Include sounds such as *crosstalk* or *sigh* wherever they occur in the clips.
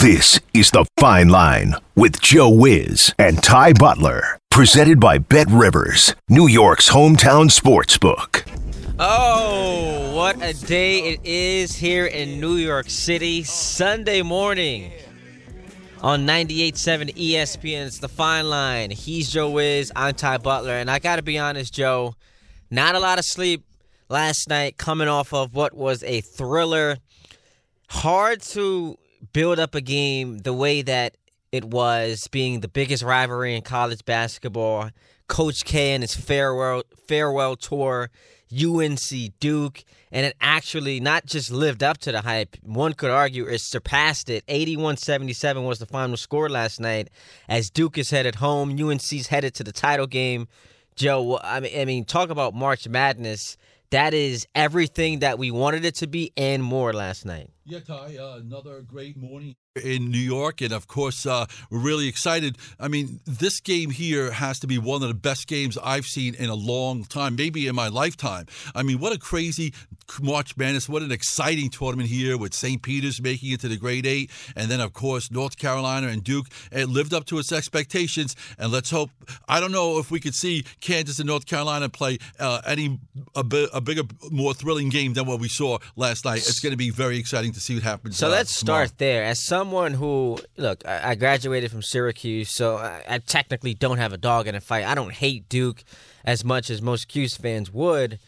This is The Fine Line with Joe Wiz and Ty Butler. Presented by Bet Rivers, New York's hometown sportsbook. Oh, what a day it is here in New York City. Sunday morning on 98.7 ESPN. It's The Fine Line. He's Joe Wiz. I'm Ty Butler. And I got to be honest, Joe, not a lot of sleep last night coming off of what was a thriller. Hard to build up a game the way that it was, being the biggest rivalry in college basketball. Coach K and his farewell farewell tour, UNC Duke, and it actually not just lived up to the hype. One could argue it surpassed it. 81-77 was the final score last night as Duke is headed home. UNC's headed to the title game. Joe, I mean, I mean, talk about March Madness. That is everything that we wanted it to be and more last night. Yeah, Ty, uh, another great morning in New York, and of course, uh, we're really excited. I mean, this game here has to be one of the best games I've seen in a long time, maybe in my lifetime. I mean, what a crazy March Madness! What an exciting tournament here with St. Peter's making it to the Grade Eight, and then of course North Carolina and Duke. It lived up to its expectations, and let's hope. I don't know if we could see Kansas and North Carolina play uh, any a, a bigger, more thrilling game than what we saw last night. It's going to be very exciting to see what happens. So uh, let's tomorrow. start there. As someone who, look, I, I graduated from Syracuse, so I, I technically don't have a dog in a fight. I don't hate Duke as much as most Cuse fans would,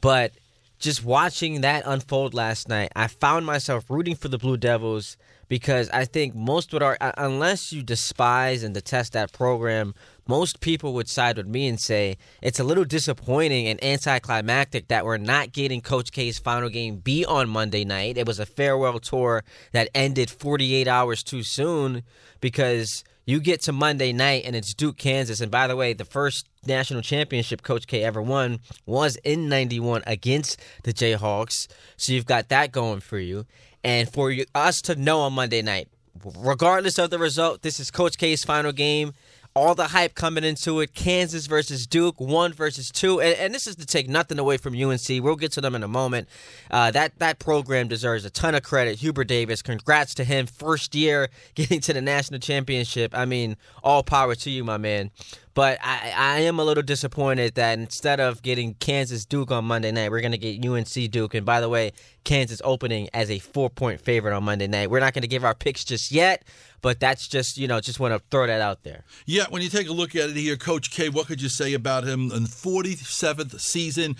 but just watching that unfold last night, I found myself rooting for the Blue Devils because I think most would are unless you despise and detest that program, most people would side with me and say it's a little disappointing and anticlimactic that we're not getting Coach K's final game be on Monday night. It was a farewell tour that ended 48 hours too soon because you get to Monday night and it's Duke, Kansas. And by the way, the first national championship Coach K ever won was in 91 against the Jayhawks. So you've got that going for you. And for you, us to know on Monday night, regardless of the result, this is Coach K's final game all the hype coming into it. Kansas versus Duke, one versus two, and, and, this is to take nothing away from UNC. We'll get to them in a moment. Uh, that that program deserves a ton of credit. Hubert Davis, congrats to him, first year *laughs* getting to the national championship. I mean, all power to you, my man. But I, I am a little disappointed that instead of getting Kansas Duke on Monday night, we're going to get UNC Duke. And by the way, Kansas opening as a four point favorite on Monday night. We're not going to give our picks just yet, but that's just, you know, just want to throw that out there. Yeah, when you take a look at it here, Coach K, what could you say about him in 47th season?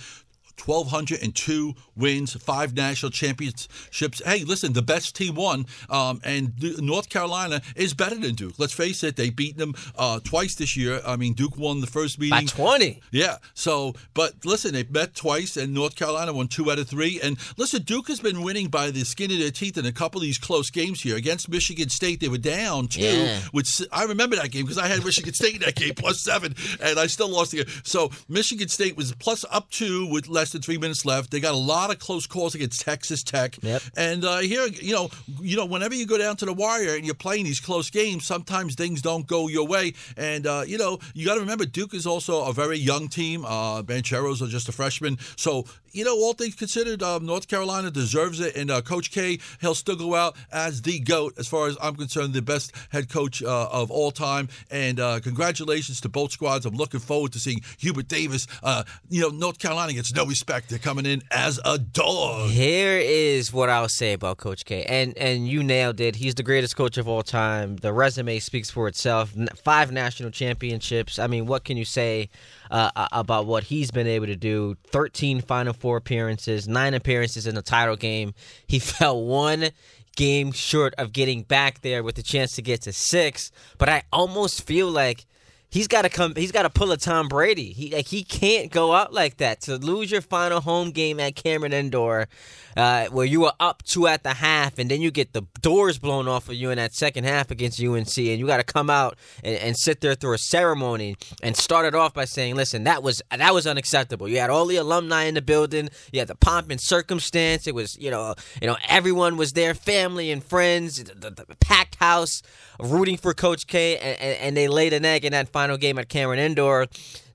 1,202 wins, five national championships. Hey, listen, the best team won, um, and North Carolina is better than Duke. Let's face it, they beat them uh, twice this year. I mean, Duke won the first meeting. By 20. Yeah. So, but listen, they met twice, and North Carolina won two out of three. And listen, Duke has been winning by the skin of their teeth in a couple of these close games here. Against Michigan State, they were down two, yeah. which I remember that game because I had Michigan State in that game plus seven, and I still lost the game. So, Michigan State was plus up two with less than three minutes left. They got a lot of close calls against Texas Tech. Yep. And uh, here, you know, you know, whenever you go down to the wire and you're playing these close games, sometimes things don't go your way. And uh, you know, you got to remember Duke is also a very young team. Uh, Banchero's are just a freshman, so you know, all things considered, um, North Carolina deserves it. And uh, Coach K, he'll still go out as the GOAT, as far as I'm concerned, the best head coach uh, of all time. And uh, congratulations to both squads. I'm looking forward to seeing Hubert Davis. Uh, you know, North Carolina gets no respect. They're coming in as a dog. Here is what I'll say about Coach K. And, and you nailed it. He's the greatest coach of all time. The resume speaks for itself. Five national championships. I mean, what can you say? uh, about what he's been able to do 13 Final Four appearances, nine appearances in the title game. He *laughs* fell one game short of getting back there with a chance to get to six, but I almost feel like he's got to come. He's got to pull a Tom Brady. He like he can't go out like that to lose your final home game at Cameron Indoor, uh, where you were up two at the half, and then you get the doors blown off of you in that second half against UNC, and you got to come out and, and, sit there through a ceremony and start it off by saying, "Listen, that was that was unacceptable. You had all the alumni in the building. You had the pomp and circumstance. It was you know you know everyone was there, family and friends, the, the, the packed house, rooting for Coach K, and, and, and they laid an egg in that final game at Cameron Indoor.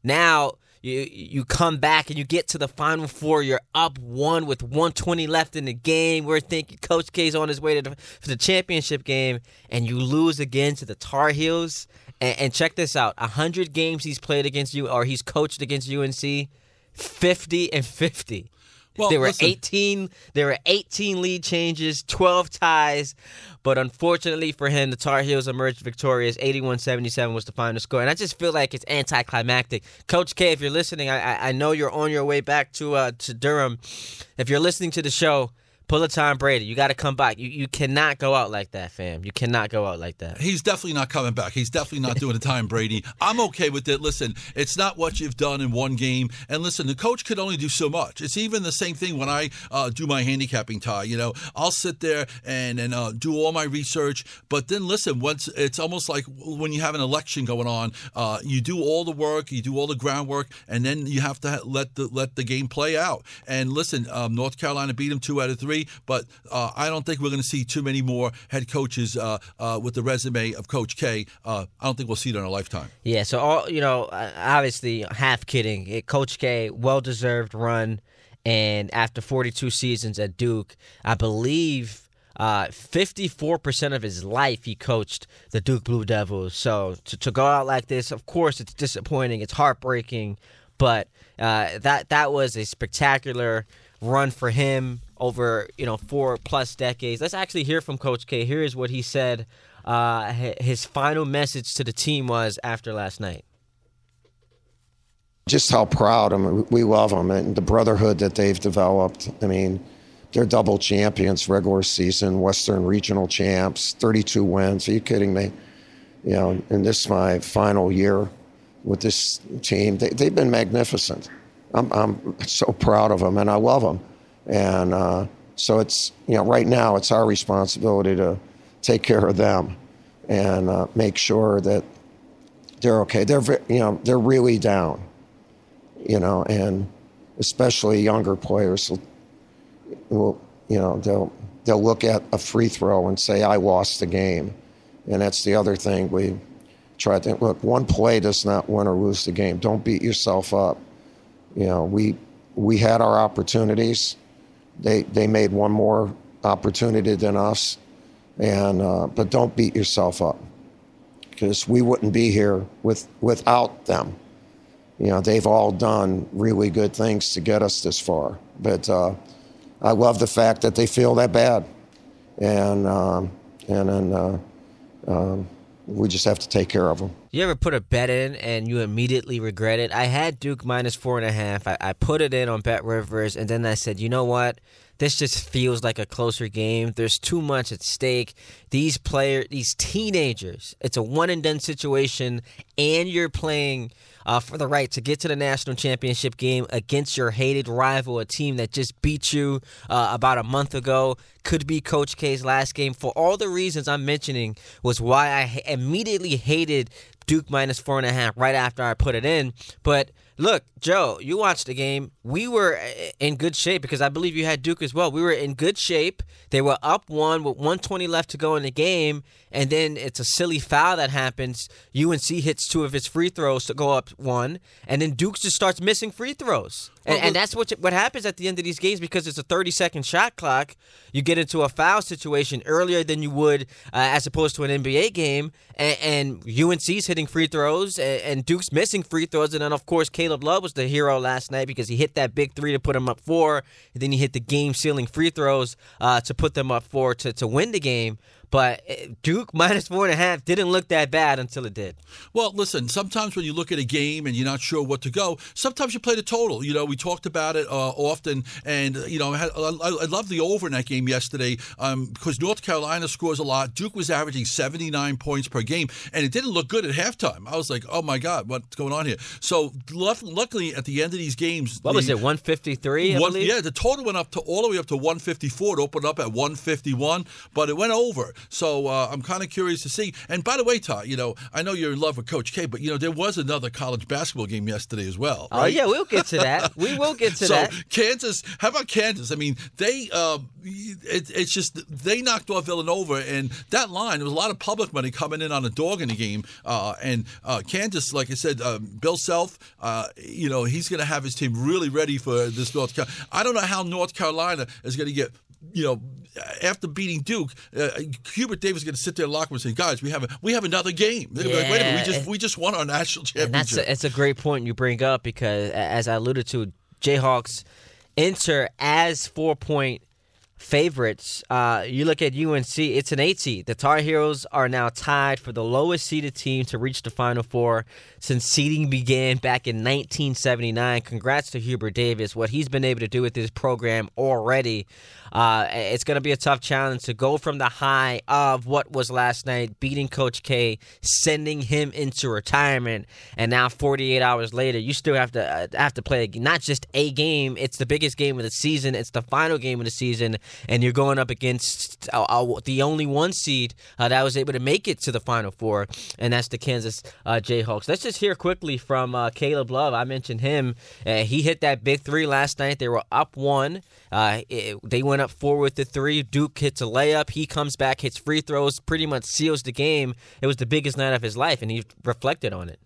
Now you you come back and you get to the final four. You're up one with 120 left in the game. We're thinking Coach K's on his way to the, the championship game, and you lose again to the Tar Heels. And, and check this out: hundred games he's played against you, or he's coached against UNC, 50 and 50. Well, there were listen. 18 there were 18 lead changes, 12 ties, but unfortunately for him the Tar Heels emerged victorious. 81-77 was the final score. And I just feel like it's anticlimactic. Coach K, if you're listening, I I, I know you're on your way back to uh, to Durham. If you're listening to the show, pull a Tom Brady. You got to come back. You you cannot go out like that, fam. You cannot go out like that. He's definitely not coming back. He's definitely not doing a Tom Brady. I'm okay with it. Listen, it's not what you've done in one game. And listen, the coach could only do so much. It's even the same thing when I uh, do my handicapping Ty. You know, I'll sit there and and uh, do all my research. But then listen, once it's almost like when you have an election going on, uh, you do all the work, you do all the groundwork, and then you have to let the let the game play out. And listen, um, North Carolina beat them two out of three, but uh, I don't think we're going to see too many more head coaches uh, uh, with the resume of Coach K. Uh, I don't think we'll see it in our lifetime. Yeah, so all you know, obviously, half kidding. Coach K, well deserved run, and after 42 seasons at Duke, I believe uh, 54% of his life he coached the Duke Blue Devils. So to, to go out like this, of course, it's disappointing. It's heartbreaking, but uh, that that was a spectacular run for him over you know four plus decades. Let's actually hear from Coach K. Here is what he said. Uh, his final message to the team was after last night. just how proud I mean, we love them and the brotherhood that they've developed. I mean, they're double champions, regular season, Western regional champs, 32 wins. Are you kidding me? You know, and this is my final year with this team. They, they've been magnificent. I'm, I'm so proud of them and I love them. And uh, so it's, you know, right now it's our responsibility to take care of them and uh, make sure that they're okay. They're, you know, they're really down you know, and especially younger players will, will, you know, they'll they'll look at a free throw and say, "I lost the game," and that's the other thing we try to think, look. One play does not win or lose the game. Don't beat yourself up. You know, we we had our opportunities. They they made one more opportunity than us, and uh, but don't beat yourself up because we wouldn't be here with without them you know, they've all done really good things to get us this far. But uh, I love the fact that they feel that bad, and um, and then uh, um, we just have to take care of them. You ever put a bet in and you immediately regret it? I had Duke minus four and a half. I, I put it in on Bet Rivers, and then I said, you know what? This just feels like a closer game. There's too much at stake. These players, these teenagers, it's a one and done situation, and you're playing uh, for the right to get to the national championship game against your hated rival, a team that just beat you uh, about a month ago. Could be Coach K's last game. For all the reasons I'm mentioning, was why I immediately hated Duke minus four and a half right after I put it in. But look, Joe, you watched the game. We were uh, in good shape because I believe you had Duke as well. We were in good shape. They were up one with 120 left to go in the game, and then it's a silly foul that happens. UNC hits two of its free throws to go up one, and then Duke just starts missing free throws. And, and that's what what happens at the end of these games because it's a 30 second shot clock. You get into a foul situation earlier than you would uh, as opposed to an NBA game, and, and UNC's hitting free throws, and, and Duke's missing free throws, and then of course Caleb Love was the hero last night because he hit that big three to put him up four, and then he hit the game sealing free throws uh, to put them up four to to win the game. But uh, Duke *laughs* minus four and a half didn't look that bad until it did. Well, listen, sometimes when you look at a game and you're not sure what to go, sometimes you play the total. You know, we talked about it uh, often, and, you know, I, had, I, I love the over in that game yesterday um, because North Carolina scores a lot. Duke was averaging 79 points per game, and it didn't look good at halftime. I was like, oh my God, what's going on here? So, luck- luckily, at the end of these games, What the- was it, 153? One, yeah, the total went up to all the way up to 154 It opened up at 151, but it went over. So uh, I'm kind of curious to see. And by the way, Todd, you know, I know you're in love with Coach K, but you know there was another college basketball game yesterday as well. Oh right? yeah, we'll get to that. we will get to *laughs* so that. Kansas, how about Kansas? I mean, they um, it, it's just they knocked off Villanova, and that line there was a lot of public money coming in on a dog in the game, uh, and uh, Kansas, like I said, um, Bill Self, uh, you know, he's going to have his team really ready for this North Carolina. I don't know how North Carolina is going to get you know, after beating Duke, uh, Hubert Davis is going to sit there in the locker room and say, "Guys, we have a, we have another game." They're like, Wait a minute, we just we just won our national And that's championship. a, it's a great point you bring up because, as I alluded to, Jayhawks enter as four point favorites. Uh, you look at UNC; it's an eight seed. The Tar Heels are now tied for the lowest seeded team to reach the Final Four since seeding began back in 1979. Congrats to Hubert Davis, what he's been able to do with this program already. Uh, it's going to be a tough challenge to go from the high of what was last night, beating Coach K, sending him into retirement, and now 48 hours later, you still have to uh, have to play not just a game. It's the biggest game of the season. It's the final game of the season, and you're going up against uh, uh, the only one seed uh, that was able to make it to the Final Four, and that's the Kansas Jayhawks. Let's just hear quickly from Caleb Love. I mentioned him. He hit that big three last night. They were up one. It- they went up four with the three. Duke hits a layup. He comes back, hits free throws, pretty much seals the game. It was the biggest night of his life, and he reflected on it.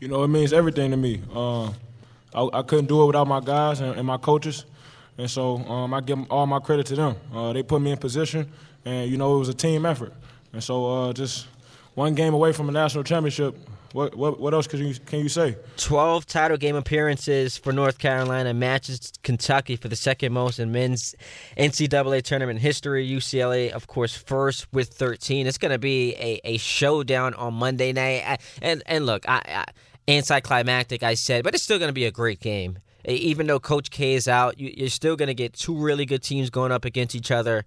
You know, it means everything to me. Uh, I, I couldn't do it without my guys and, and my coaches, and so um, I give all my credit to them. Uh, they put me in position, and you know it was a team effort. And so, uh, just one game away from a national championship. What what, what else can you can you say? 12 title game appearances for North Carolina, matches Kentucky for the second most in men's NCAA tournament history. UCLA, of course, first with 13. It's going to be a, a showdown on Monday night. I, and and look, I, I anticlimactic, I said, but it's still going to be a great game. Even though Coach K is out, you, you're still going to get two really good teams going up against each other.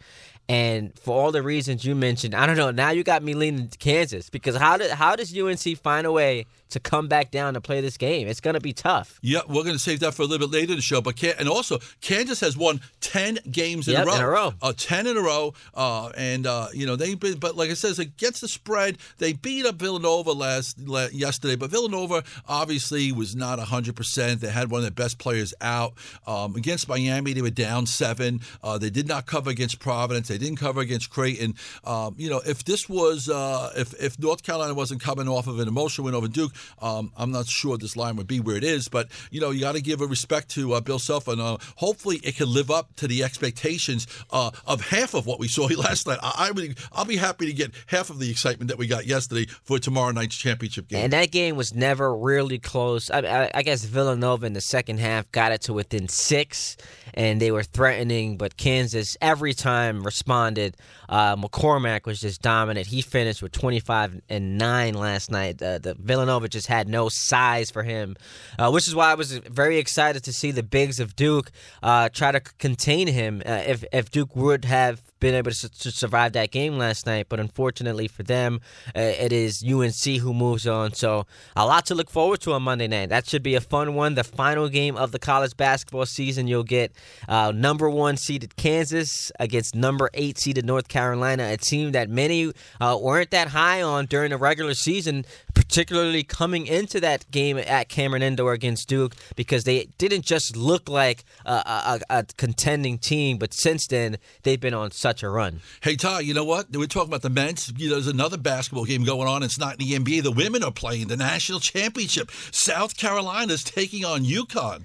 And for all the reasons you mentioned, I don't know. Now you got me leaning to Kansas because how did how does UNC find a way to come back down to play this game? It's going to be tough. Yeah, we're going to save that for a little bit later in the show. But Can- and also, Kansas has won ten games in Yep, a row. in a row. Uh, ten in a row. Uh, and uh, you know they've been, but like I said, against the spread, they beat up Villanova last la- yesterday. But Villanova obviously was not hundred percent. They had one of their best players out. Um, against Miami, they were down seven. Uh, they did not cover against Providence. They didn't cover against Creighton. Um, you know, if this was uh, if if North Carolina wasn't coming off of an emotional win over Duke, um, I'm not sure this line would be where it is. But you know, you got to give a respect to uh, Bill Self, and uh, hopefully it can live up to the expectations uh, of half of what we saw *laughs* last night. I, I would, I'll be happy to get half of the excitement that we got yesterday for tomorrow night's championship game. And that game was never really close. I, I, I guess Villanova in the second half got it to within six, and they were threatening, but Kansas every time responded. Uh, McCormack was just dominant. He finished with 25 and 9 last night. Uh, the Villanova just had no size for him, uh, which is why I was very excited to see the bigs of Duke uh, try to contain him. Uh, if, if Duke would have been able to, to survive that game last night, but unfortunately for them, uh, it is UNC who moves on. So a lot to look forward to on Monday night. That should be a fun one. The final game of the college basketball season. You'll get uh, number one seeded Kansas against number eight seeded North Carolina, a team that many uh, weren't that high on during the regular season, particularly coming into that game at Cameron Indoor against Duke, because they didn't just look like a, a, a contending team, but since then they've been on such a run. Hey, Ty, you know what? We're talking about the men's. You know, there's another basketball game going on. It's not in the NBA. The women are playing the national championship. South Carolina's taking on UConn.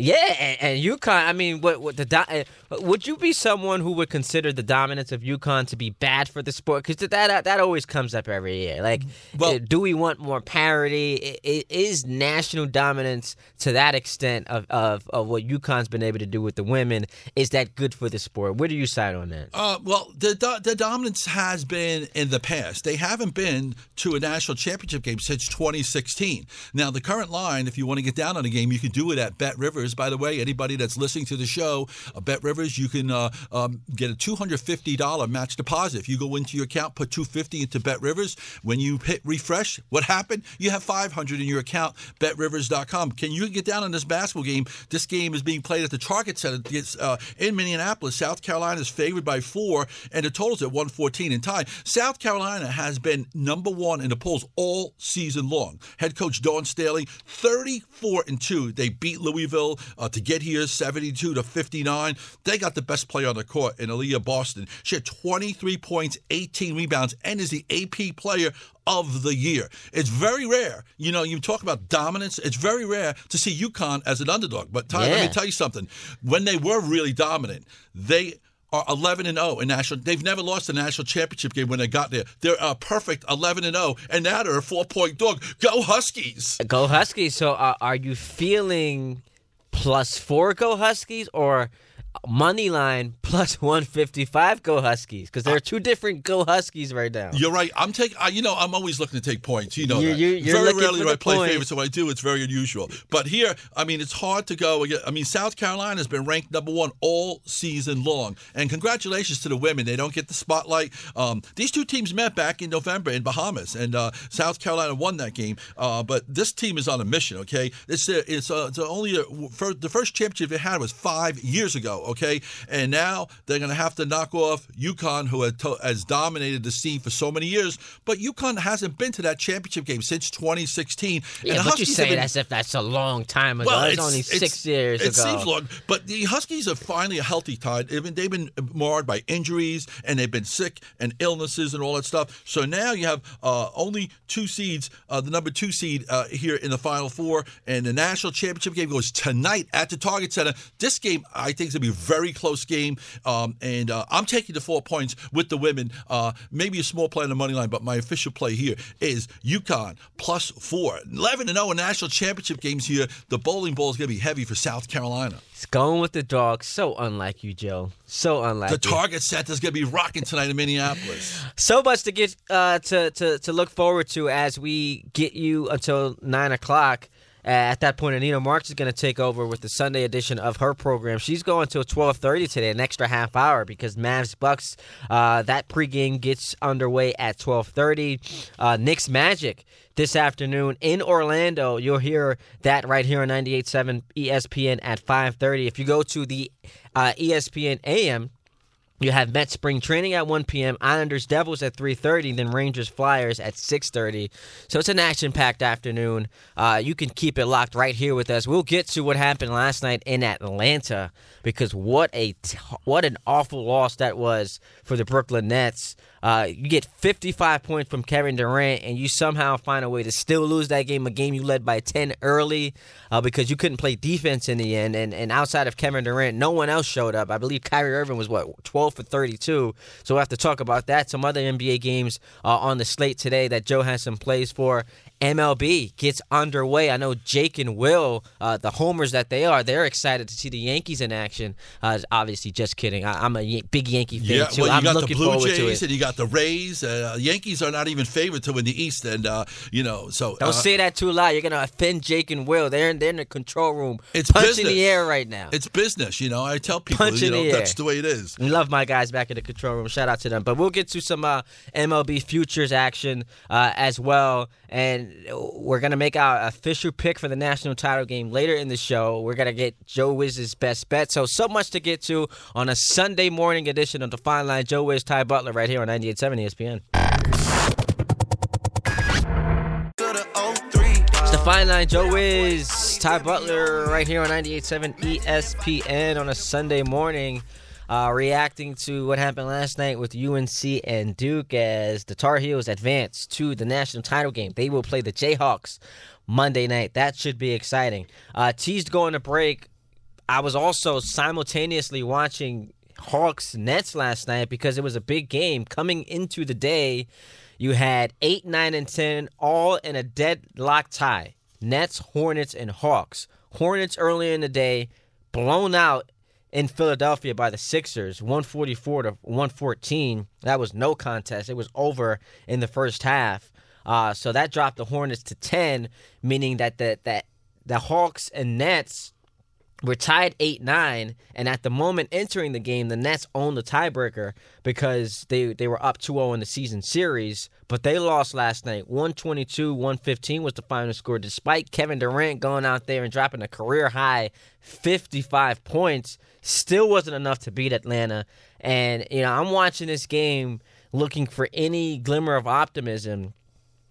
Yeah, and, and UConn. I mean, what, what the do- uh, would you be someone who would consider the dominance of UConn to be bad for the sport? Because that that always comes up every year. Like, Well- uh, do we want more parity? I- i- Is national dominance to that extent of, of, of what UConn's been able to do with the women? Is that good for the sport? Where do you side on that? Uh, well, the the dominance has been in the past. They haven't been to a national championship game since 2016. Now, the current line, if you want to get down on a game, you can do it at Bet Rivers Rivers, by the way. Anybody that's listening to the show, uh, Bet Rivers, you can uh, um, get a $250 match deposit. If you go into your account, put 250 into Bet Rivers. When you hit refresh, what happened? You have 500 in your account, betrivers.com. Can you get down on this basketball game? This game is being played at the Target Center it's, uh, in Minneapolis. South Carolina is favored by four, and the total's at 114 in time. South Carolina has been number one in the polls all season long. Head coach Dawn Staley, 34 and 2. They beat Louisville uh, to get here 72 to 59. They got the best player on the court in Aaliyah Boston. She had 23 points, 18 rebounds, and is the AP player of the year. It's very rare. You know, you talk about dominance. It's very rare to see UConn as an underdog. But Ty, Yeah. let me tell you something. When they were really dominant, they are 11 and 0 in national. They've never lost a national championship game when they got there. They're a perfect 11 and 0, and now they're a four point dog. Go Huskies! Go Huskies. So uh, are you feeling plus four Go Huskies or money line plus 155 Go Huskies? Because there are two different Go Huskies right now. You're right. I'm taking. You know, I'm always looking to take points. You know You- you- Very rarely do I play points. favorites. So when I do, it's very unusual. But here, I mean, it's hard to go. I mean, South Carolina has been ranked number one all season long. And congratulations to the women. They don't get the spotlight. Um, these two teams met back in November in Bahamas, and uh, South Carolina won that game. Uh, but this team is on a mission. Okay, it's uh, it's, uh, it's only a, for, the first championship they had was five years ago. Okay, and now they're going to have to knock off UConn, who had to, has dominated the scene for so many years. But UConn hasn't been to that championship game since 2016. Yeah, and but you Huskies say have it been- as if that's a long time ago. well, it's, it's only it's- six years it ago. seems long, but the Huskies are finally a healthy tide. They've been, they've been marred by injuries and they've been sick and illnesses and all that stuff. So now you have uh, only two seeds, uh, the number two seed uh, here in the Final Four, and the national championship game goes tonight at the Target Center. This game, I think, is going to be a very close game, um, and uh, I'm taking the four points with the women. Uh, maybe a small play on the money line, but my official play here is UConn plus four. 11 and 0 in national championship games here. The bowling ball is going to be heavy for South Carolina. It's going with the dog. So unlike you, Joe. So unlike The Target Center is going to be rocking tonight in Minneapolis. So much to get uh, to, to to look forward to as we get you until nine o'clock. At that point, Anita Marks is going to take over with the Sunday edition of her program. She's going till twelve thirty today, an extra half hour because Mavs Bucks. Uh, that pregame gets underway at twelve thirty. Uh, Knicks Magic this afternoon in Orlando. You'll hear that right here on 98.7 ESPN at 5.30. If you go to the uh, ESPN AM, you have Met spring training at 1 p.m., Islanders Devils at 3:30, then Rangers Flyers at 6:30. So it's an action-packed afternoon. Uh, you can keep it locked right here with us. We'll get to what happened last night in Atlanta because what a t- what an awful loss that was for the Brooklyn Nets. Uh, you get 55 points from Kevin Durant, and you somehow find a way to still lose that game, a game you led by 10 early, uh, because you couldn't play defense in the end. And, and outside of Kevin Durant, no one else showed up. I believe Kyrie Irving was, what, 12 for 32. So we'll have to talk about that. Some other NBA games uh, on the slate today that Joe has some plays for. MLB gets underway. I know Jake and Will, uh, the homers that they are, they're excited to see the Yankees in action. Uh, obviously, just kidding. I, I'm a Yan- big Yankee fan Yeah, too. well, you I'm got the looking Blue forward to Jays it. and you got the Rays. Uh, Yankees are not even favored to win the East, and uh, you know, so Don't uh, say that too loud. You're gonna offend Jake and Will. They're in, they're in the control room, It's punching business. the air right now. it's business. You know, I tell people, Punch you know, the that's the way it is. We love my guys back in the control room. Shout out to them. But we'll get to some uh, MLB futures action uh, as well. And we're to make our official pick for the national title game later in the show. We're to get Joe Wiz's best bet. So, so much to get to on a Sunday morning edition of the Fine Line. Joe Wiz, Ty Butler right here on 98.7 ESPN. It's the Fine Line. Joe Wiz, Ty Butler right here on 98.7 ESPN on a Sunday morning. Uh, reacting to what happened last night with UNC and Duke as the Tar Heels advance to the national title game. They will play the Jayhawks Monday night. That should be exciting. Uh, teased going to break. I was also simultaneously watching Hawks Nets last night because it was a big game coming into the day. You had eight, nine, and ten all in a deadlock tie. Nets, Hornets, and Hawks. Hornets earlier in the day blown out in Philadelphia by the Sixers, 144 to 114. That was no contest. It was over in the first half. Uh, so that dropped the Hornets to 10, meaning that the, that the Hawks and Nets we're tied 8 9, and at the moment entering the game, the Nets own the tiebreaker because they, they were up 2 0 in the season series, but they lost last night. 122 115 was the final score, despite Kevin Durant going out there and dropping a career high 55 points. Still wasn't enough to beat Atlanta. And, you know, I'm watching this game looking for any glimmer of optimism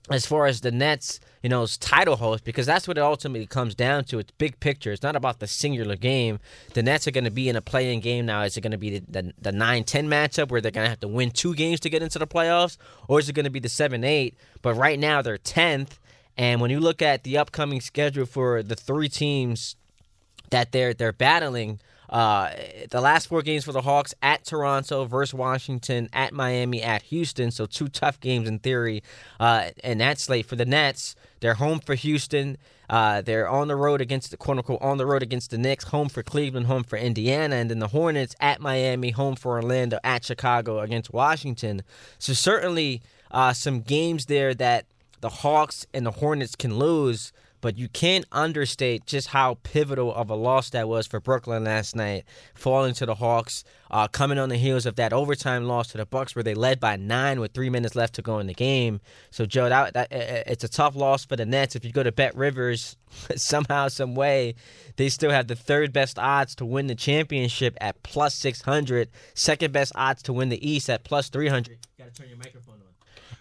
as far as the Nets, you know, title host, because that's what it ultimately comes down to. It's big picture. It's not about the singular game. The Nets are going to be in a playing game now. Is it going to be the, the, the 9 10 matchup where they're going to have to win two games to get into the playoffs? Or is it going to be the 7 8? But right now they're 10th. And when you look at the upcoming schedule for the three teams that they're they're battling, uh, the last four games for the Hawks at Toronto versus Washington, at Miami, at Houston. So two tough games in theory. Uh, and that slate for the Nets, they're home for Houston. Uh, they're on the road against the quote unquote on the road against the Knicks, home for Cleveland, home for Indiana, and then the Hornets at Miami, home for Orlando, at Chicago against Washington. So certainly uh, some games there that the Hawks and the Hornets can lose but you can't understate just how pivotal of a loss that was for Brooklyn last night, falling to the Hawks, uh, coming on the heels of that overtime loss to the Bucks, where they led by nine with three minutes left to go in the game. So, Joe, that, that it's a tough loss for the Nets. If you go to Bet Rivers, *laughs* somehow, some way, they still have the third best odds to win the championship at plus six hundred, second best odds to win the East at plus three hundred. You got to turn your microphone on.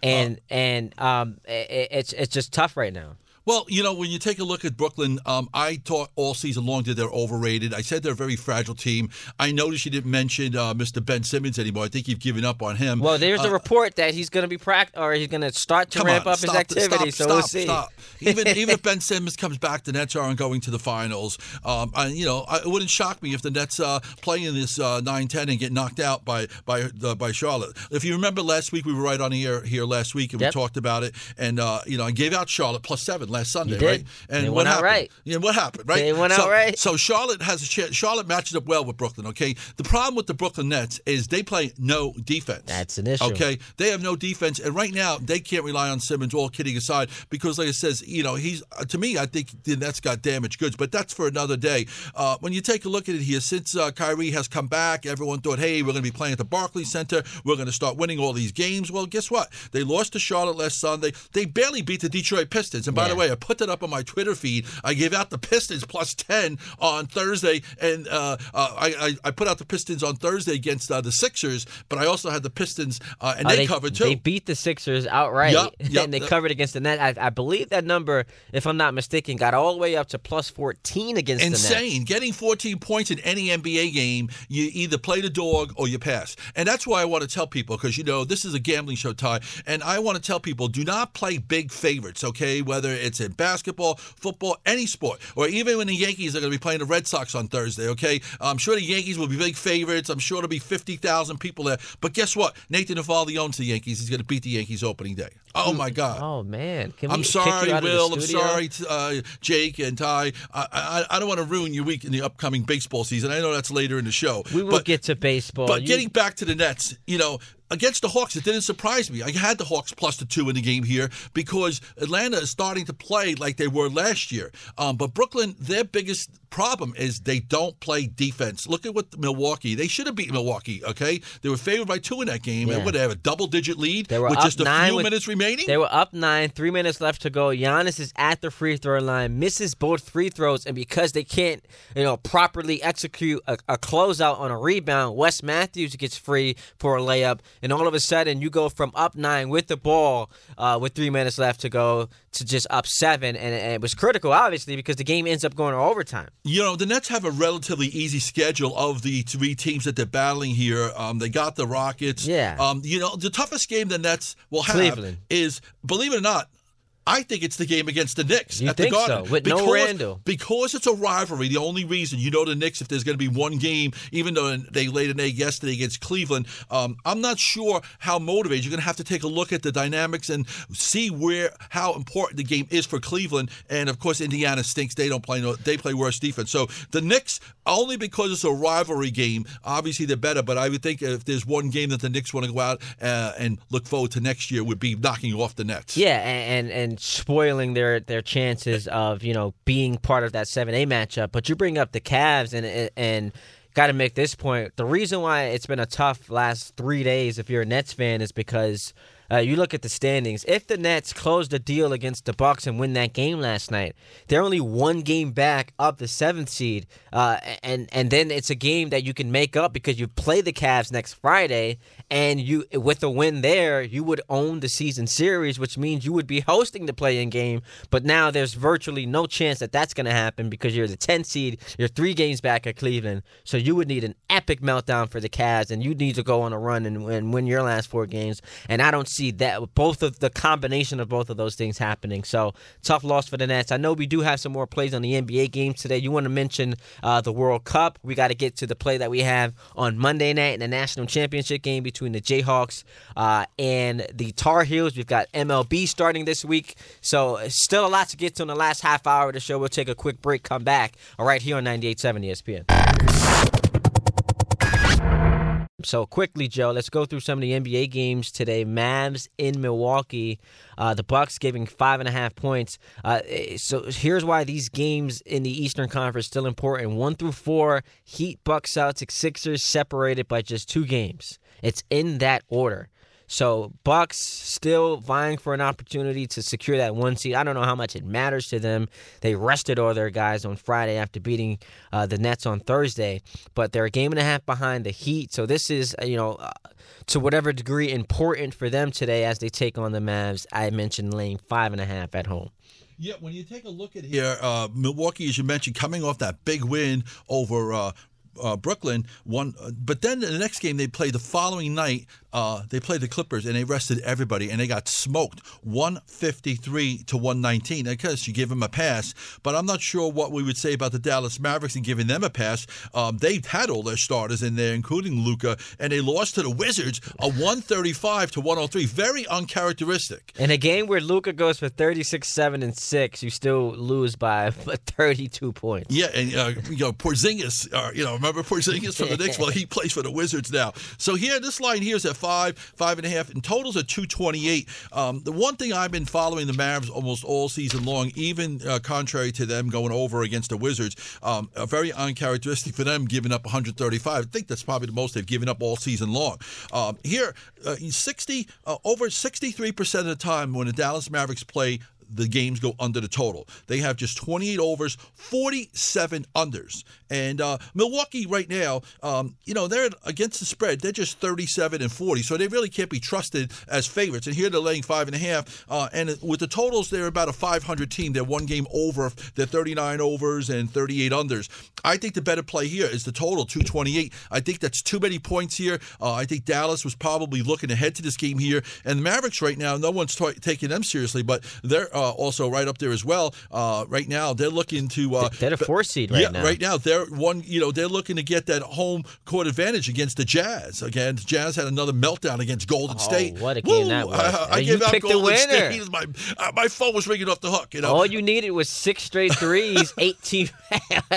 And and um, it, it's it's just tough right now. Well, you know, when you take a look at Brooklyn, um, I thought all season long that they're overrated. I said they're a very fragile team. I noticed you didn't mention uh, Mr. Ben Simmons anymore. I think you've given up on him. Well, there's uh, a report that he's going to be pract or he's going to start to ramp on, up stop, his activity. Stop, so stop, we'll see. Stop. Even even if *laughs* Ben Simmons comes back, the Nets aren't going to the finals. Um, and you know, it wouldn't shock me if the Nets uh, play in this uh, 9-10 and get knocked out by by uh, by Charlotte. If you remember last week, we were right on the air here last week and yep. we talked about it. And uh, you know, I gave out Charlotte plus seven last Sunday, right? And they what happened? Right. Yeah, what happened? Right. They went so, out right. So Charlotte has a chance. Charlotte matches up well with Brooklyn. Okay. The problem with the Brooklyn Nets is they play no defense. That's an issue. Okay. They have no defense, and right now they can't rely on Simmons. All kidding aside, because like I says, you know, he's uh, to me, I think the Nets got damaged goods, but that's for another day. Uh, when you take a look at it here, since uh, Kyrie has come back, everyone thought, hey, we're going to be playing at the Barclays Center. We're going to start winning all these games. Well, guess what? They lost to Charlotte last Sunday. They barely beat the Detroit Pistons. And by yeah. the way, I put that up on my Twitter feed. I gave out the Pistons plus 10 on Thursday, and uh, uh, I, I, put out the Pistons on Thursday against uh, the Sixers, but I also had the Pistons, uh, and they, they, covered too. They beat the Sixers outright, yep, yep, *laughs* and they covered against the net. I, I, believe that number, if I'm not mistaken, got all the way up to plus 14 against Insane. Getting 14 points in any NBA game, you either play the dog or you pass. And that's why I want to tell people, because, you know, this is a gambling show, Ty, and I want to tell people do not play big favorites, okay? Whether it's in basketball, football, any sport, or even when the Yankees are going to be playing the Red Sox on Thursday, okay? I'm sure the Yankees will be big favorites. I'm sure there'll be 50,000 people there. But guess what? Nathan Eovaldi owns the Yankees. He's going to beat the Yankees opening day. Oh, my God. Oh, man. Can I'm sorry, Will. I'm sorry, uh, Jake and Ty. I, I, I, don't want to ruin your week in the upcoming baseball season. I know that's later in the show. We will but, get to baseball. But you... getting back to the Nets, you know, against the Hawks, it didn't surprise me. I had the Hawks plus the two in the game here because Atlanta is starting to play like they were last year. Um, but Brooklyn, their biggest problem is they don't play defense. Look at what Milwaukee. They should have beat Milwaukee. Okay, they were favored by two in that game. Yeah. What they have a double digit lead they were with just a few with, minutes remaining. They were up nine, three minutes left to go. Giannis is at the free throw line, misses both free throws, and because they can't, you know, properly execute a, a closeout on a rebound, Wes Matthews gets free for a layup, and all of a sudden you go from up nine with the ball uh, with three minutes left to go to just up seven, and, and it was critical, obviously, because the game ends up going to overtime. You know, the Nets have a relatively easy schedule of the three teams that they're battling here. Um, they got the Rockets. Yeah. Um, you know, the toughest game the Nets will have Cleveland. is, believe it or not, I think it's the game against the Knicks you at think the Garden. So, with because, no Randle. Because it's a rivalry. The only reason you know the Knicks, if there's going to be one game, even though they laid an egg yesterday against Cleveland, um, I'm not sure how motivated. You're going to have to take a look at the dynamics and see where how important the game is for Cleveland. And of course, Indiana stinks. They don't play. No, they play worse defense. So the Knicks, only because it's a rivalry game, obviously they're better. But I would think if there's one game that the Knicks want to go out uh, and look forward to next year, would be knocking off the Nets. Yeah, and and, spoiling their their chances of you know being part of that seven A matchup. But you bring up the Cavs and and got to make this point. The reason why it's been a tough last three days, if you're a Nets fan, is because uh, you look at the standings. If the Nets close the deal against the Bucks and win that game last night, they're only one game back up the seventh seed, uh, and and then it's a game that you can make up because you play the Cavs next Friday, and you with a win there, you would own the season series, which means you would be hosting the play-in game. But now there's virtually no chance that that's going to happen because you're the 10th seed, you're three games back at Cleveland, so you would need an epic meltdown for the Cavs, and you need to go on a run and, and win your last four games. And I don't see that both of the combination of both of those things happening. So tough loss for the Nets. I know we do have some more plays on the NBA games today. You want to mention uh, the World Cup? We got to get to the play that we have on Monday night in the national championship game between the Jayhawks uh, and the Tar Heels. We've got MLB starting this week, so still a lot to get to in the last half hour of the show. We'll take a quick break, come back, all right here on 98.7 ESPN. So quickly, Joe, let's go through some of the NBA games today. Mavs in Milwaukee, uh, the Bucks giving five and a half points. Uh, so here's why these games in the Eastern Conference still important. One through four, Heat, Bucks, Celtics, Sixers separated by just two games. It's in that order. So Bucks still vying for an opportunity to secure that one seed. I don't know how much it matters to them. They rested all their guys on Friday after beating uh, the Nets on Thursday, but they're a game and a half behind the Heat. So this is you know. Uh, to whatever degree important for them today as they take on the Mavs. I mentioned laying five and a half at home. Yeah, when you take a look at here, uh, Milwaukee, as you mentioned, coming off that big win over uh, uh, Brooklyn. One, uh, but then the next game they played the following night uh, they played the Clippers and they rested everybody and they got smoked 153 to 119. I guess you give them a pass, but I'm not sure what we would say about the Dallas Mavericks and giving them a pass. Um, they've had all their starters in there, including Luka, and they lost to the Wizards a 135 to 103. Very uncharacteristic. In a game where Luka goes for 36, 7, and 6, you still lose by *laughs* 32 points. Yeah, and uh, you know Porzingis, uh, you know remember Porzingis from the Knicks? Well, he plays for the Wizards now. So here, this line here is at five, five and a half, and totals are 228. Um, the one thing I've been following the Mavs almost all season long, even uh, contrary to them going over against the Wizards, um, very uncharacteristic for them giving up 135. I think that's probably the most they've given up all season long. Um, here, uh, 60 uh, over 63% of the time when the Dallas Mavericks play the games go under the total. They have just 28 overs, 47 unders. And uh, Milwaukee right now, um, you know, they're against the spread. They're just 37 and 40, so they really can't be trusted as favorites. And here they're laying five and a half. Uh, and with the totals, they're about a 500 team. They're one game over. They're 39 overs and 38 unders. I think the better play here is the total 228. I think that's too many points here. Uh, I think Dallas was probably looking ahead to this game here, and the Mavericks right now, no one's t- taking them seriously, but they're uh, also right up there as well. Uh, right now, they're looking to uh, they're a four seed right yeah, now. Right now, they're one. You know, they're looking to get that home court advantage against the Jazz. Again, the Jazz had another meltdown against Golden oh, State. What a game Woo! that was! *laughs* I, I you gave out picked Golden the winner. State. *laughs* My uh, my phone was ringing off the hook. You know, all you needed was six straight threes, *laughs* eighteen,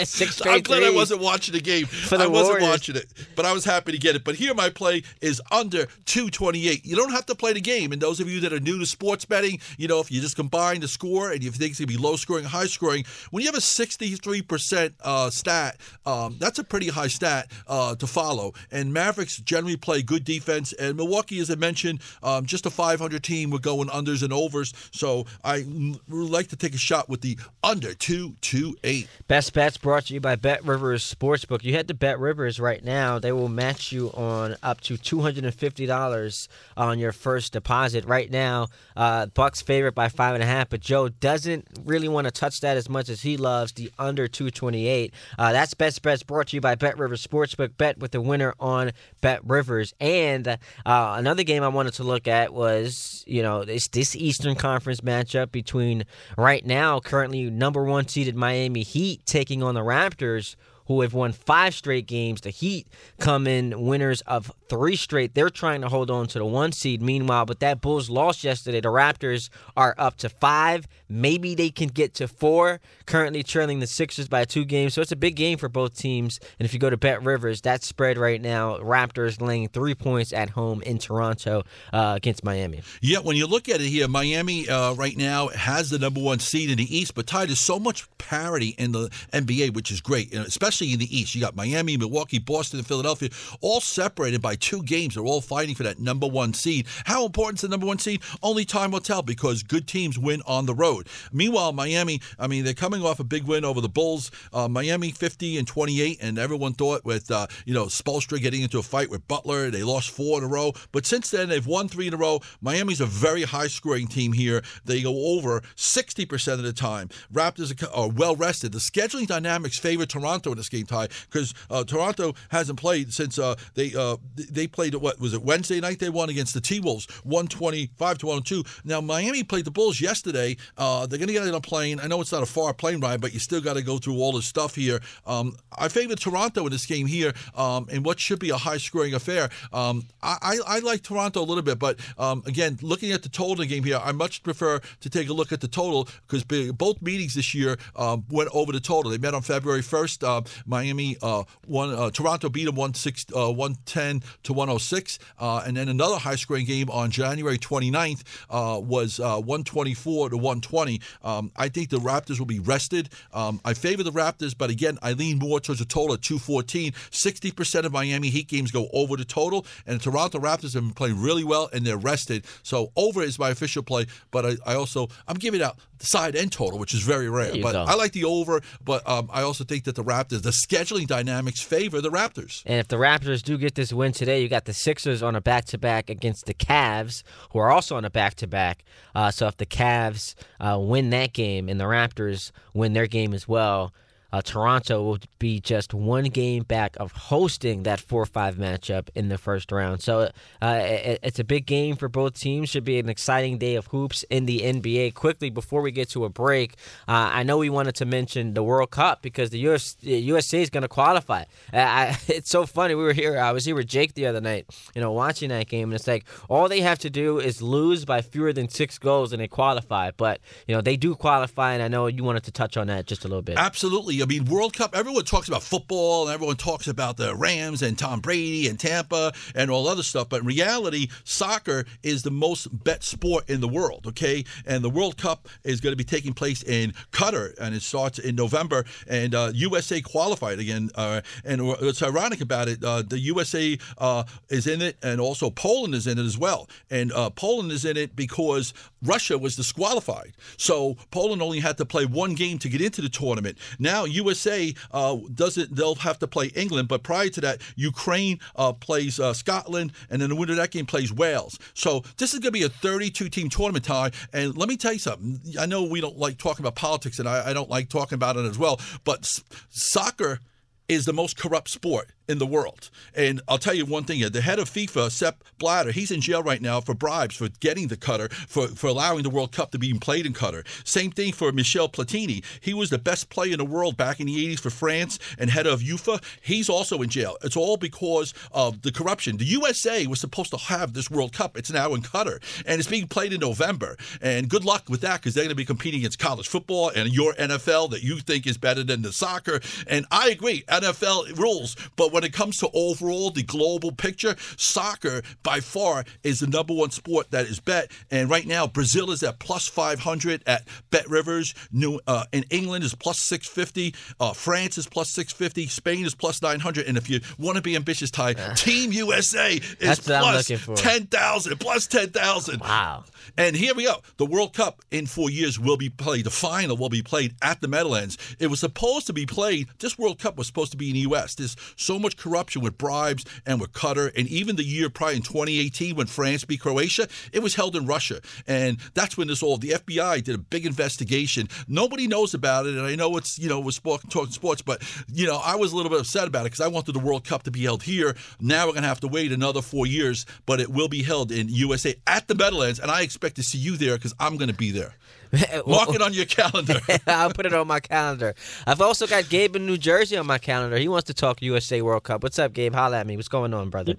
six straight. I'm glad threes. I wasn't watching the game. For the I wasn't Warriors. watching it, but I was happy to get it. But here, my play is under 228. You don't have to play the game. And those of you that are new to sports betting, you know, if you just combine the score and you think it's going to be low scoring, high scoring, when you have a 63% uh, stat, um, that's a pretty high stat uh, to follow. And Mavericks generally play good defense. And Milwaukee, as I mentioned, um, just a 500 team. We're going unders and overs. So I like to take a shot with the under 228. Best bets brought to you by Bet Rivers Sportsbook. You head to Bet Rivers right now; they will match you on up to two hundred and fifty dollars on your first deposit. Right now, uh, Bucks favorite by five and a half, but Joe doesn't really want to touch that as much as he loves the under two twenty eight. Uh, that's best bets brought to you by Bet Rivers Sportsbook. Bet with the winner on Bet Rivers. And uh, another game I wanted to look at was you know this this Eastern Conference matchup between right now currently number one seeded Miami Heat taking on the Raptors who have won five straight games. The Heat come in winners of three straight. They're trying to hold on to the one seed. Meanwhile, but that Bulls lost yesterday. The Raptors are up to five. Maybe they can get to four. Currently trailing the Sixers by two games. So it's a big game for both teams. And if you go to Bet Rivers, that spread right now, Raptors laying three points at home in Toronto uh, against Miami. Yeah, when you look at it here, Miami uh, right now has the number one seed in the East, but tied is so much parity in the NBA, which is great, especially in the East. You got Miami, Milwaukee, Boston, and Philadelphia, all separated by two games. They're all fighting for that number one seed. How important is the number one seed? Only time will tell because good teams win on the road. Meanwhile, Miami, I mean, they're coming off a big win over the Bulls. Uh, Miami 50 and 28, and everyone thought with, uh, you know, Spoelstra getting into a fight with Butler, they lost four in a row. But since then, they've won three in a row. Miami's a very high scoring team here. They go over 60% of the time. Raptors are well rested. The scheduling dynamics favor Toronto in this game, Ty because uh, Toronto hasn't played since uh, they uh, they played, what was it, Wednesday night? They won against the T Wolves, 125 to 102. Now, Miami played the Bulls yesterday. Uh, they're going to get on a plane. I know it's not a far plane ride, but you still got to go through all this stuff here. Um, I favor Toronto in this game here um, in what should be a high scoring affair. Um, I, I, I, like Toronto a little bit, but um, again, looking at the total game here, I much prefer to take a look at the total because both meetings this year um, went over the total. They met on February 1st. Uh, Miami uh, won, uh, Toronto beat them 110 to 106. Uh, and then another high scoring game on January 29th uh, was uh, 124 to 120. Um, I think the Raptors will be rested. Um, I favor the Raptors, but again, I lean more towards a total of 214. 60% of Miami Heat games go over the total, and the Toronto Raptors have been playing really well and they're rested. So over is my official play, but I, I also I'm giving out the side and total, which is very rare. But go. I like the over, but um, I also think that the Raptors, the scheduling dynamics favor the Raptors. And if the Raptors do get this win today, you got the Sixers on a back to back against the Cavs, who are also on a back to back. So if the Cavs uh, win that game and the Raptors win their game as well, uh, Toronto will be just one game back of hosting that 4 5 matchup in the first round. So uh, it, it's a big game for both teams. Should be an exciting day of hoops in the NBA. Quickly, before we get to a break, uh, I know we wanted to mention the World Cup because the US, USA is going to qualify. I, *laughs* it's so funny. We were here, I was here with Jake the other night, you know, watching that game, and it's like all they have to do is lose by fewer than six goals and they qualify. But, you know, they do qualify, and I know you wanted to touch on that just a little bit. Absolutely. I mean, World Cup, everyone talks about football and everyone talks about the Rams and Tom Brady and Tampa and all other stuff. But in reality, soccer is the most bet sport in the world, okay? And the World Cup is going to be taking place in Qatar and it starts in November. And uh, USA qualified again. Uh, and what's ironic about it, uh, the USA uh, is in it and also Poland is in it as well. And uh, Poland is in it because Russia was disqualified. So Poland only had to play one game to get into the tournament. Now USA uh, doesn't they'll have to play England. But prior to that, Ukraine uh, plays uh, Scotland, and then the winner of that game plays Wales. So this is going to be a 32-team tournament tie. And let me tell you something. I know we don't like talking about politics, and I, I don't like talking about it as well. But soccer is the most corrupt sport in the world. And I'll tell you one thing the head of FIFA, Sepp Blatter, he's in jail right now for bribes, for getting the Qatar, for, for allowing the World Cup to be played in Qatar. Same thing for Michel Platini. He was the best player in the world back in the 80s for France and head of UEFA. He's also in jail. It's all because of the corruption. The USA was supposed to have this World Cup. It's now in Qatar, and it's being played in November. And good luck with that because they're going to be competing against college football and your NFL that you think is better than the soccer. And I agree, NFL rules, but when it comes to overall the global picture, soccer by far is the number one sport that is bet. And right now, Brazil is at plus 500 at Bet Rivers. New uh, in England is plus 650. Uh, France is plus 650. Spain is plus 900. And if you want to be ambitious, Ty, Team USA is plus 10,000. Plus 10,000. Wow. And here we go. The World Cup in four years will be played. The final will be played at the Meadowlands. It was supposed to be played. This World Cup was supposed to be in the U.S. There's so much corruption with bribes and with Qatar, and even the year prior in 2018 when France beat Croatia, it was held in Russia, and that's when this all. The FBI did a big investigation. Nobody knows about it, and I know it's you know we're talking sports, but you know I was a little bit upset about it because I wanted the World Cup to be held here. Now we're going to have to wait another four years, but it will be held in USA at the Meadowlands, and I expect to see you there because I'm going to be there. *laughs* Mark it on your calendar. *laughs* I'll put it on my calendar. I've also got Gabe in New Jersey on my calendar. He wants to talk USA World Cup. What's up, Gabe? Holla at me. What's going on, brother?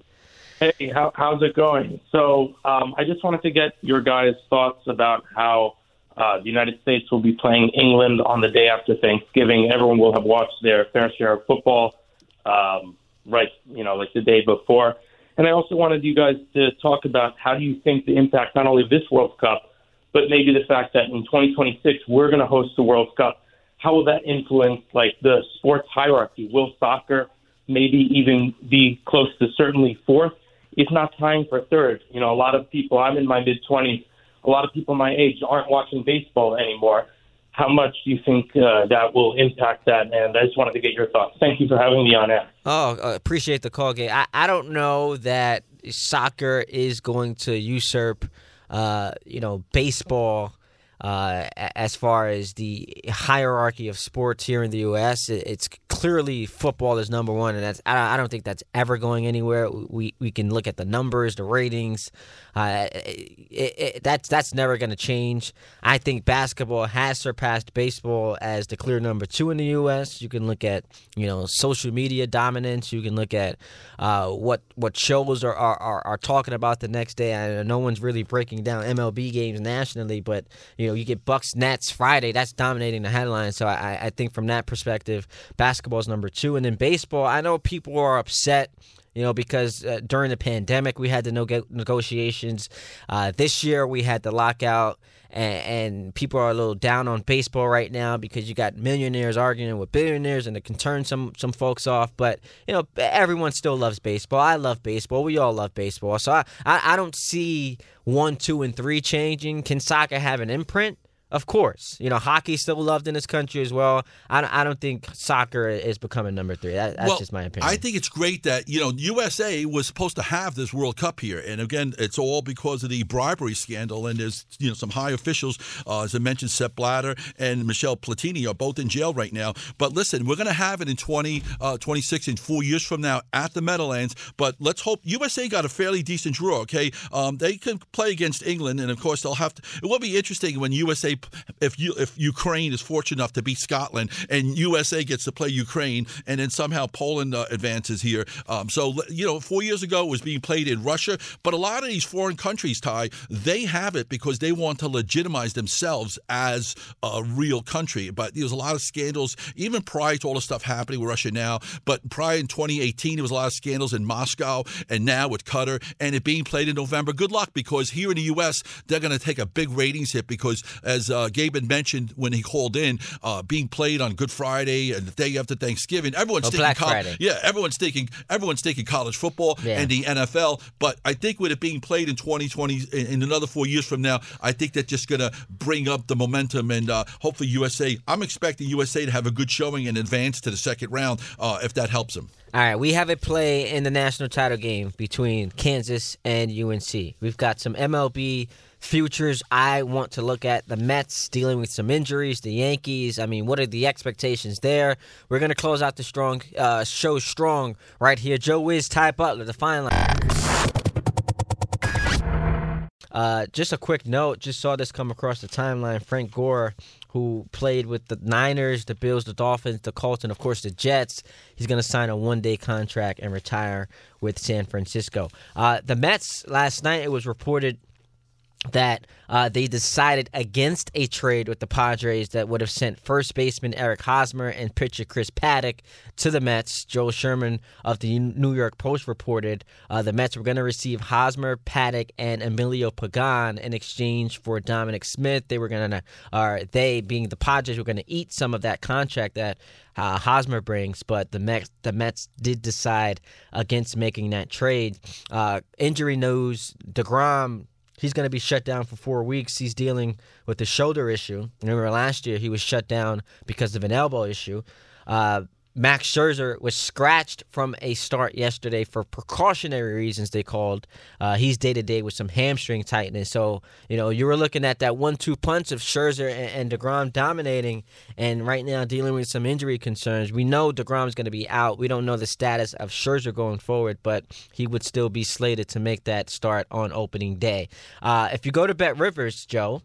Hey, how, how's it going? So um, I just wanted to get your guys' thoughts about how uh, the United States will be playing England on the day after Thanksgiving. Everyone will have watched their fair share of football, um, right? You know, like the day before. And I also wanted you guys to talk about how do you think the impact not only of this World Cup but maybe the fact that in 2026 we're going to host the World Cup. How will that influence like the sports hierarchy? Will soccer maybe even be close to certainly fourth, if not tying for third? You know, a lot of people. I'm in my mid 20s. A lot of people my age aren't watching baseball anymore. How much do you think uh, that will impact that? And I just wanted to get your thoughts. Thank you for having me on air. Oh, uh, appreciate the call, Gabe. I, I don't know that soccer is going to usurp uh, you know, baseball. Uh, as far as the hierarchy of sports here in the U.S., it's clearly football is number one, and that's I don't think that's ever going anywhere. We we can look at the numbers, the ratings. Uh, it, it, that's that's never going to change. I think basketball has surpassed baseball as the clear number two in the U.S. You can look at you know social media dominance. You can look at uh, what what shows are, are, are talking about the next day. I no one's really breaking down MLB games nationally, but you know you get Bucks Nets Friday. That's dominating the headlines. So I, I think from that perspective, basketball is number two, and then baseball. I know people are upset you know, because uh, during the pandemic we had the no- negotiations. Uh, this year we had the lockout, and, and, people are a little down on baseball right now because you got millionaires arguing with billionaires, and it can turn some some folks off. But you know, everyone still loves baseball. I love baseball. We all love baseball. So I, I, I don't see one, two, and three changing. Can soccer have an imprint? Of course, you know hockey's still loved in this country as well. I don't, I don't think soccer is becoming number three. That, that's well, just my opinion. I think it's great that you know USA was supposed to have this World Cup here, and again, it's all because of the bribery scandal. And there's you know some high officials, uh, as I mentioned, Sepp Blatter and Michel Platini are both in jail right now. But listen, we're going to have it in 20, uh, 26 in four years from now at the Meadowlands. But let's hope USA got a fairly decent draw. Okay, um, they can play against England, and of course they'll have to. It will be interesting when USA if you if Ukraine is fortunate enough to beat Scotland and USA gets to play Ukraine, and then somehow Poland uh, advances here. Um, so you know, four years ago it was being played in Russia, but a lot of these foreign countries, Ty, they have it because they want to legitimize themselves as a real country. But there's a lot of scandals, even prior to all the stuff happening with Russia now. But prior in 2018, there was a lot of scandals in Moscow, and now with Qatar, and it being played in November. Good luck because here in the U.S. they're going to take a big ratings hit because as uh, Gabe had mentioned when he called in, uh, being played on Good Friday and the day after Thanksgiving. Everyone's oh, thinking Black college, Friday. yeah, everyone's thinking everyone's thinking college football Yeah. and the NFL. But I think with it being played in 2020, in, in another four years from now, I think that's just going to bring up the momentum and uh, hopefully USA. I'm expecting USA to have a good showing and advance to the second round uh, if that helps them. All right, we have a play in the national title game between Kansas and UNC. We've got some MLB futures I want to look at. The Mets dealing with some injuries, the Yankees. I mean, what are the expectations there? We're going to close out the strong uh, show strong right here. Joe Wiz, Ty Butler, the final. Uh, just a quick note, just saw this come across the timeline. Frank Gore, who played with the Niners, the Bills, the Dolphins, the Colts, and of course the Jets, he's going to sign a one day contract and retire with San Francisco. Uh, the Mets, last night, it was reported that uh, they decided against a trade with the Padres that would have sent first baseman Eric Hosmer and pitcher Chris Paddack to the Mets. Joel Sherman of the New York Post reported uh, the Mets were going to receive Hosmer, Paddack, and Emilio Pagan in exchange for Dominic Smith. They were going to, or they being the Padres, were going to eat some of that contract that uh, Hosmer brings, but the Mets the Mets did decide against making that trade. Uh, injury news: Degrom He's going to be shut down for four weeks. He's dealing with a shoulder issue. Remember last year he was shut down because of an elbow issue. Uh, Max Scherzer was scratched from a start yesterday for precautionary reasons. They called. Uh, he's day to day with some hamstring tightness. So you know you were looking at that one-two punch of Scherzer and, and Degrom dominating, and right now dealing with some injury concerns. We know Degrom's going to be out. We don't know the status of Scherzer going forward, but he would still be slated to make that start on opening day. Uh, if you go to Bet Rivers, Joe,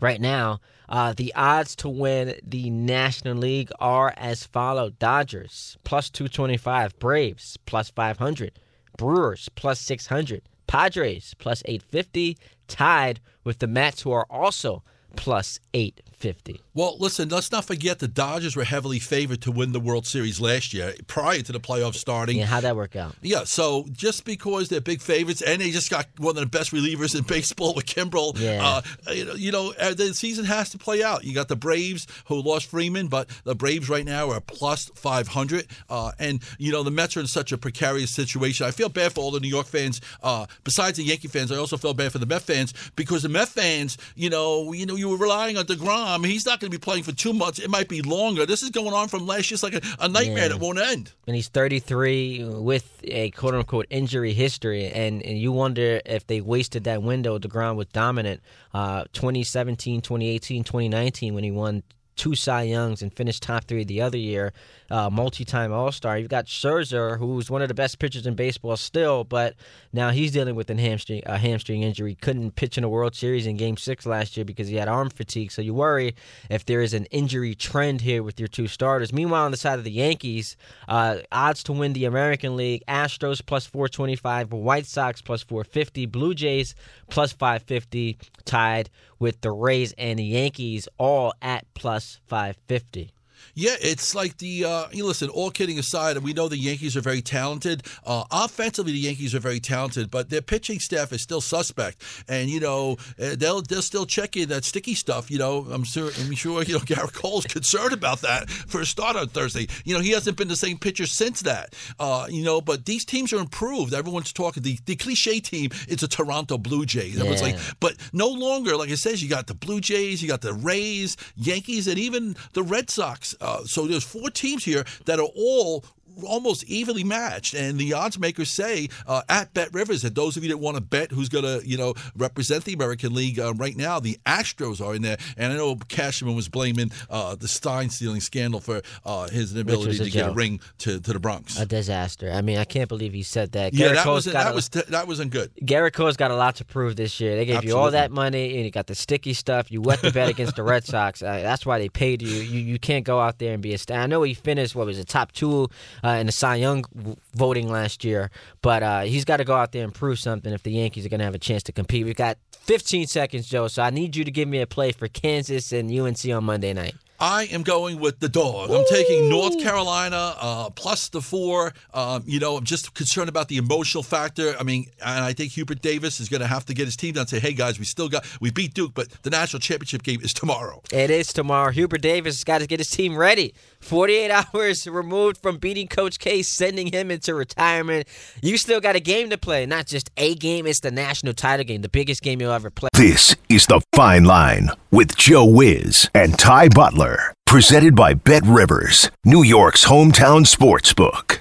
right now. Uh, the odds to win the National League are as follow: Dodgers plus two twenty five, Braves plus five hundred, Brewers plus six hundred, Padres plus eight fifty, tied with the Mets, who are also plus eight fifty. Well, listen, let's not forget the Dodgers were heavily favored to win the World Series last year prior to the playoffs starting. Yeah, how'd that work out? Yeah, so just because they're big favorites and they just got one of the best relievers in *laughs* baseball with Kimbrel, Yeah. uh, you know, you know, uh, the season has to play out. You got the Braves who lost Freeman, but the Braves right now are plus 500. Uh, and, you know, the Mets are in such a precarious situation. I feel bad for all the New York fans. Uh, besides the Yankee fans, I also feel bad for the Met fans because the Met fans, you know, you know, you were relying on DeGrom. He's not going be playing for two months. It might be longer. This is going on from last year. It's like a, a nightmare Yeah. that won't end. and he's 33 with a quote unquote injury history. And, and you wonder if they wasted that window. DeGrom was dominant uh, 2017, 2018, 2019 when he won two Cy Youngs and finished top three the other year, uh, multi time All Star. You've got Scherzer, who's one of the best pitchers in baseball still, but now he's dealing with a hamstring, a hamstring injury. Couldn't pitch in a World Series in game six last year because he had arm fatigue. So you worry if there is an injury trend here with your two starters. Meanwhile, on the side of the Yankees, uh, odds to win the American League Astros plus 425, White Sox plus 450, Blue Jays plus 550, tied with the Rays and the Yankees all at plus 550. Yeah, it's like the uh, you listen. All kidding aside, and we know the Yankees are very talented. Uh, offensively, the Yankees are very talented, but their pitching staff is still suspect. And you know uh, they'll they'll still check in that sticky stuff. You know, I'm sure I'm sure you know *laughs* Gerrit Cole's concerned about that for a start on Thursday. You know, he hasn't been the same pitcher since that. Uh, you know, but these teams are improved. Everyone's talking the the cliche team. It's a Toronto Blue Jays. Everyone's Yeah. like, but no longer, like I says, you got the Blue Jays, you got the Rays, Yankees, and even the Red Sox. Uh, so there's four teams here that are all almost evenly matched. And the odds makers say uh, at Bet Rivers that those of you that want to bet who's going to, you know, represent the American League uh, right now, the Astros are in there. And I know Cashman was blaming uh, the sign stealing scandal for uh, his inability to get a ring to, to the Bronx. A disaster. I mean, I can't believe he said that. yeah, that Cole's was got that a- was that wasn't good. Gerrit Cole's got a lot to prove this year. They gave you all that money, and you got the sticky stuff. You wet the bet against the Red Sox. Uh, that's why they paid you. You you can't go out there and be a star. I know he finished what was it, top two uh, in the Cy Young voting last year, but uh, he's got to go out there and prove something if the Yankees are going to have a chance to compete. We've got 15 seconds, Joe. So I need you to give me a play for Kansas and UNC on Monday night. I am going with the dog. I'm taking North Carolina uh, plus the four. Um, you know, I'm just concerned about the emotional factor. I mean, and I think Hubert Davis is going to have to get his team down and say, "Hey guys, we still got we beat Duke, but the national championship game is tomorrow." It is tomorrow. Hubert Davis has got to get his team ready. 48 *laughs* hours removed from beating Coach K, sending him into retirement. You still got a game to play, not just a game. It's the national title game, the biggest game you'll ever play. This is The Feinline with Joe Wiz and Ty Butler. Presented by Bet Rivers, New York's hometown sports book.